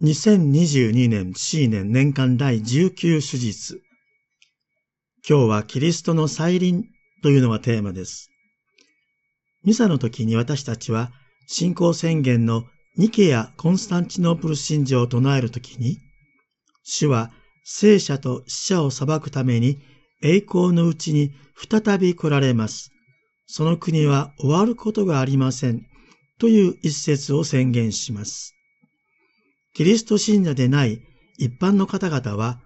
2022年 C 年年間第19手術。今日はキリストの再臨というのがテーマです。ミサの時に私たちは信仰宣言のニケやコンスタンチノープル信条を唱えるときに、主は聖者と死者を裁くために栄光のうちに再び来られます。その国は終わることがありません。という一節を宣言します。キリスト信者でない一般の方々は、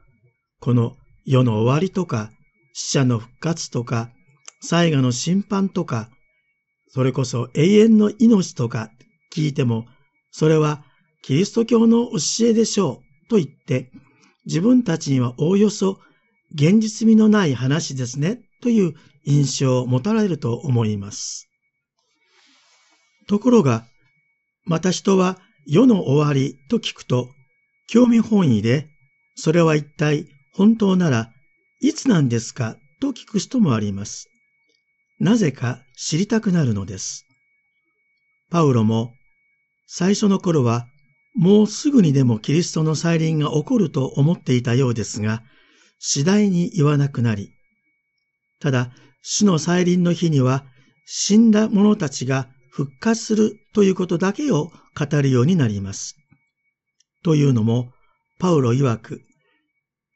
この世の終わりとか、死者の復活とか、災害の審判とか、それこそ永遠の命とか聞いても、それはキリスト教の教えでしょうと言って、自分たちにはおおよそ現実味のない話ですねという印象を持たれると思います。ところが、また人は世の終わりと聞くと、興味本位で、それは一体本当ならいつなんですかと聞く人もあります。なぜか知りたくなるのです。パウロも最初の頃はもうすぐにでもキリストの再臨が起こると思っていたようですが、次第に言わなくなり、ただ主の再臨の日には死んだ者たちが復活するということだけを語るようになります。というのも、パウロ曰く、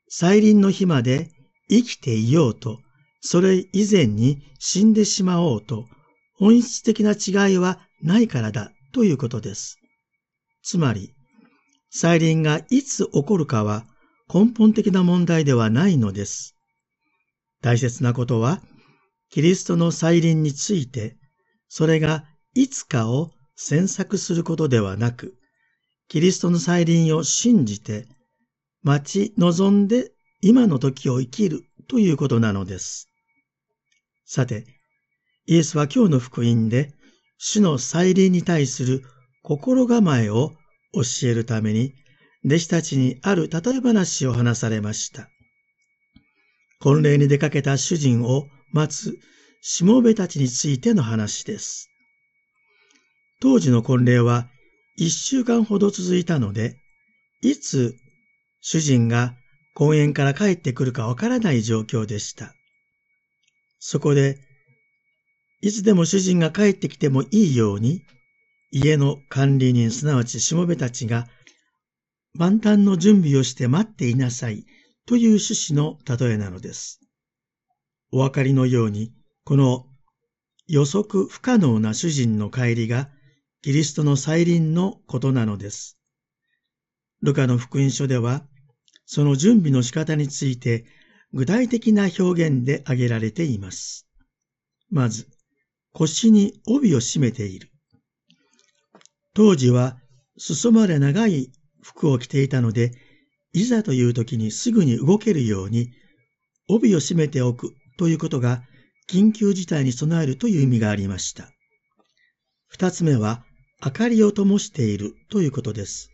再臨の日まで生きていようと、それ以前に死んでしまおうと、本質的な違いはないからだということです。つまり、再臨がいつ起こるかは根本的な問題ではないのです。大切なことは、キリストの再臨について、それがいつかを詮索することではなく、キリストの再臨を信じて、待ち望んで今の時を生きるということなのです。さて、イエスは今日の福音で、主の再臨に対する心構えを教えるために、弟子たちにある例え話を話されました。婚礼に出かけた主人を待つしもべたちについての話です。当時の婚礼は一週間ほど続いたので、いつ主人が公園から帰ってくるかわからない状況でした。そこで、いつでも主人が帰ってきてもいいように、家の管理人すなわちしもべたちが万端の準備をして待っていなさいという趣旨の例えなのです。お分かりのように、この予測不可能な主人の帰りがキリストの再臨のことなのです。ルカの福音書では、その準備の仕方について具体的な表現で挙げられています。まず、腰に帯を締めている。当時は裾まで長い服を着ていたので、いざという時にすぐに動けるように、帯を締めておくということが緊急事態に備えるという意味がありました。二つ目は、明かりを灯しているということです。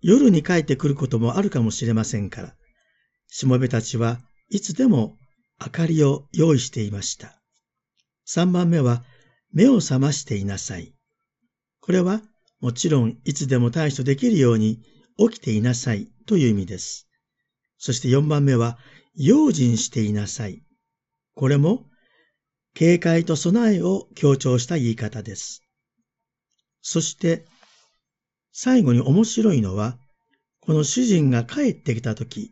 夜に帰ってくることもあるかもしれませんから、しもべたちはいつでも明かりを用意していました。三番目は、目を覚ましていなさい。これは、もちろんいつでも対処できるように起きていなさいという意味です。そして四番目は、用心していなさい。これも、警戒と備えを強調した言い方です。そして、最後に面白いのは、この主人が帰ってきたとき、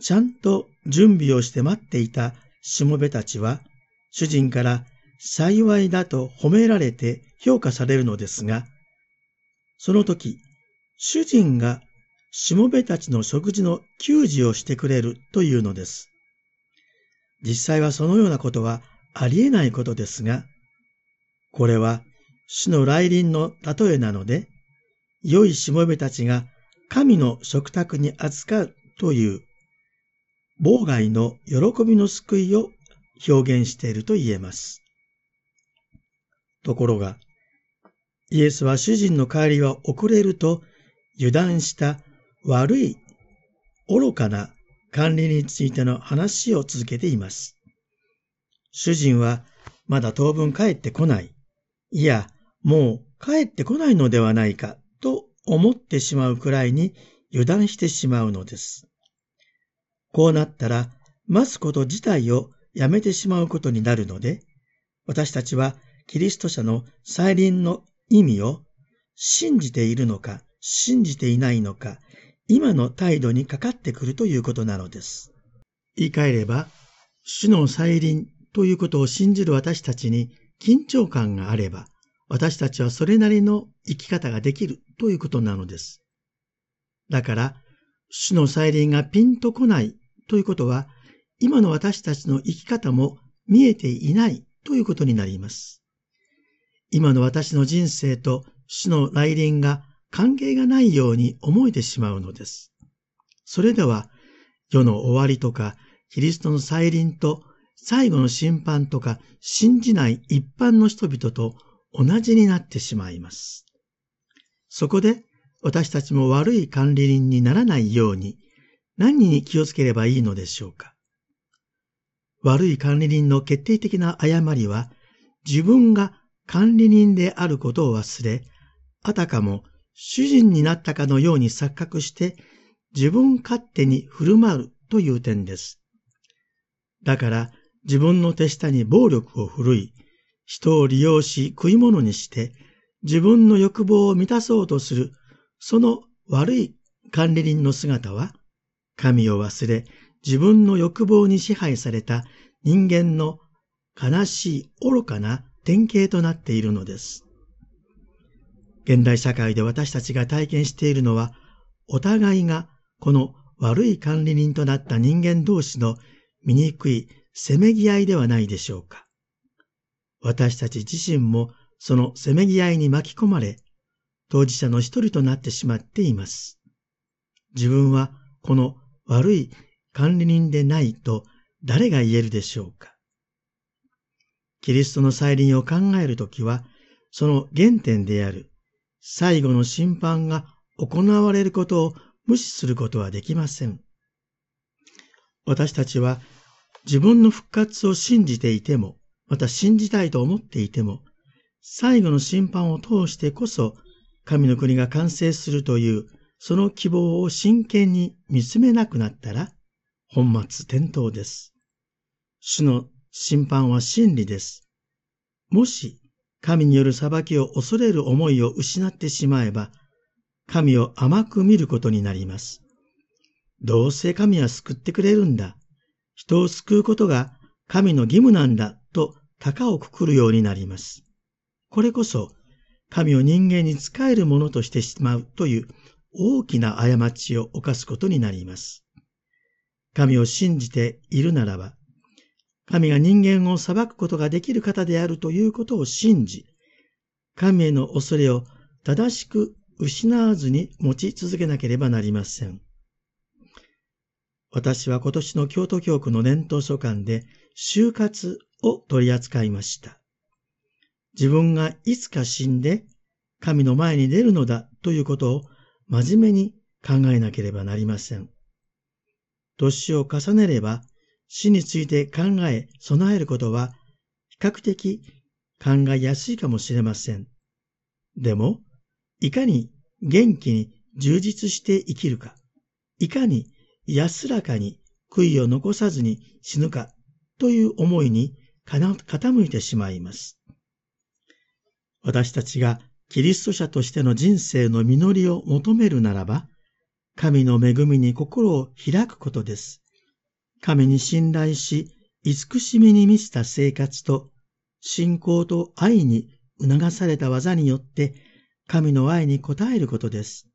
ちゃんと準備をして待っていたしもべたちは、主人から幸いだと褒められて評価されるのですが、その時、主人がしもべたちの食事の給仕をしてくれるというのです。実際はそのようなことはありえないことですが、これは主の来臨の例えなので、良いしもべたちが神の食卓に扱うという、妨害の喜びの救いを表現していると言えます。ところが、イエスは主人の帰りは遅れると油断した悪い愚かな管理についての話を続けています。主人はまだ当分帰ってこない。いや、もう帰ってこないのではないかと思ってしまうくらいに油断してしまうのです。こうなったら、待つこと自体をやめてしまうことになるので、私たちはキリスト者の再臨の意味を信じているのか、信じていないのか、今の態度にかかってくるということなのです。言い換えれば、主の再臨ということを信じる私たちに緊張感があれば、私たちはそれなりの生き方ができるということなのです。だから、主の再臨がピンとこないということは、今の私たちの生き方も見えていないということになります。今の私の人生と主の来臨が関係がないように思えてしまうのです。それでは、世の終わりとか、キリストの再臨と最後の審判とか信じない一般の人々と同じになってしまいます。そこで私たちも悪い管理人にならないように何に気をつければいいのでしょうか。悪い管理人の決定的な誤りは自分が管理人であることを忘れ、あたかも主人になったかのように錯覚して自分勝手に振る舞うという点です。だから自分の手下に暴力を振るい、人を利用し食い物にして自分の欲望を満たそうとする、その悪い管理人の姿は、神を忘れ自分の欲望に支配された人間の悲しい愚かな典型となっているのです。現代社会で私たちが体験しているのは、お互いがこの悪い管理人となった人間同士の醜いせめぎ合いではないでしょうか。私たち自身もそのせめぎ合いに巻き込まれ、当事者の一人となってしまっています。自分はこの悪い管理人でないと誰が言えるでしょうか。キリストの再臨を考えるときは、その原点である最後の審判が行われることを無視することはできません。私たちは自分の復活を信じていても、また信じたいと思っていても、最後の審判を通してこそ、神の国が完成するという、その希望を真剣に見つめなくなったら、本末転倒です。主の審判は真理です。もし、神による裁きを恐れる思いを失ってしまえば、神を甘く見ることになります。どうせ神は救ってくれるんだ。人を救うことが神の義務なんだと高をくくるようになります。これこそ神を人間に仕えるものとしてしまうという大きな過ちを犯すことになります。神を信じているならば、神が人間を裁くことができる方であるということを信じ、神への恐れを正しく失わずに持ち続けなければなりません。私は今年の京都教区の年頭書簡で就活を取り扱いました。自分がいつか死んで神の前に出るのだということを真面目に考えなければなりません。年を重ねれば死について考え備えることは比較的考えやすいかもしれません。でも、いかに元気に充実して生きるか、いかに安らかに悔いを残さずに死ぬかという思いに傾いてしまいます。私たちがキリスト者としての人生の実りを求めるならば、神の恵みに心を開くことです。神に信頼し、慈しみに満ちた生活と、信仰と愛に促された技によって、神の愛に応えることです。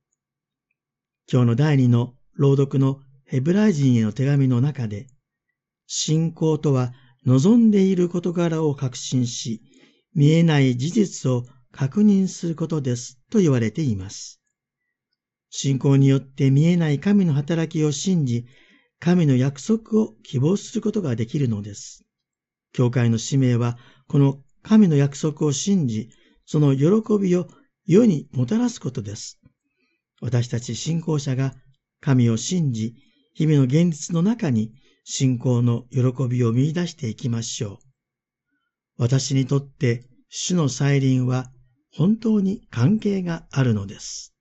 今日の第二の朗読のヘブライ人への手紙の中で、信仰とは望んでいる事柄を確信し、見えない事実を確認することですと言われています。信仰によって見えない神の働きを信じ、神の約束を希望することができるのです。教会の使命は、この神の約束を信じ、その喜びを世にもたらすことです。私たち信仰者が神を信じ、日々の現実の中に信仰の喜びを見出していきましょう。私にとって主の再臨は本当に関係があるのです。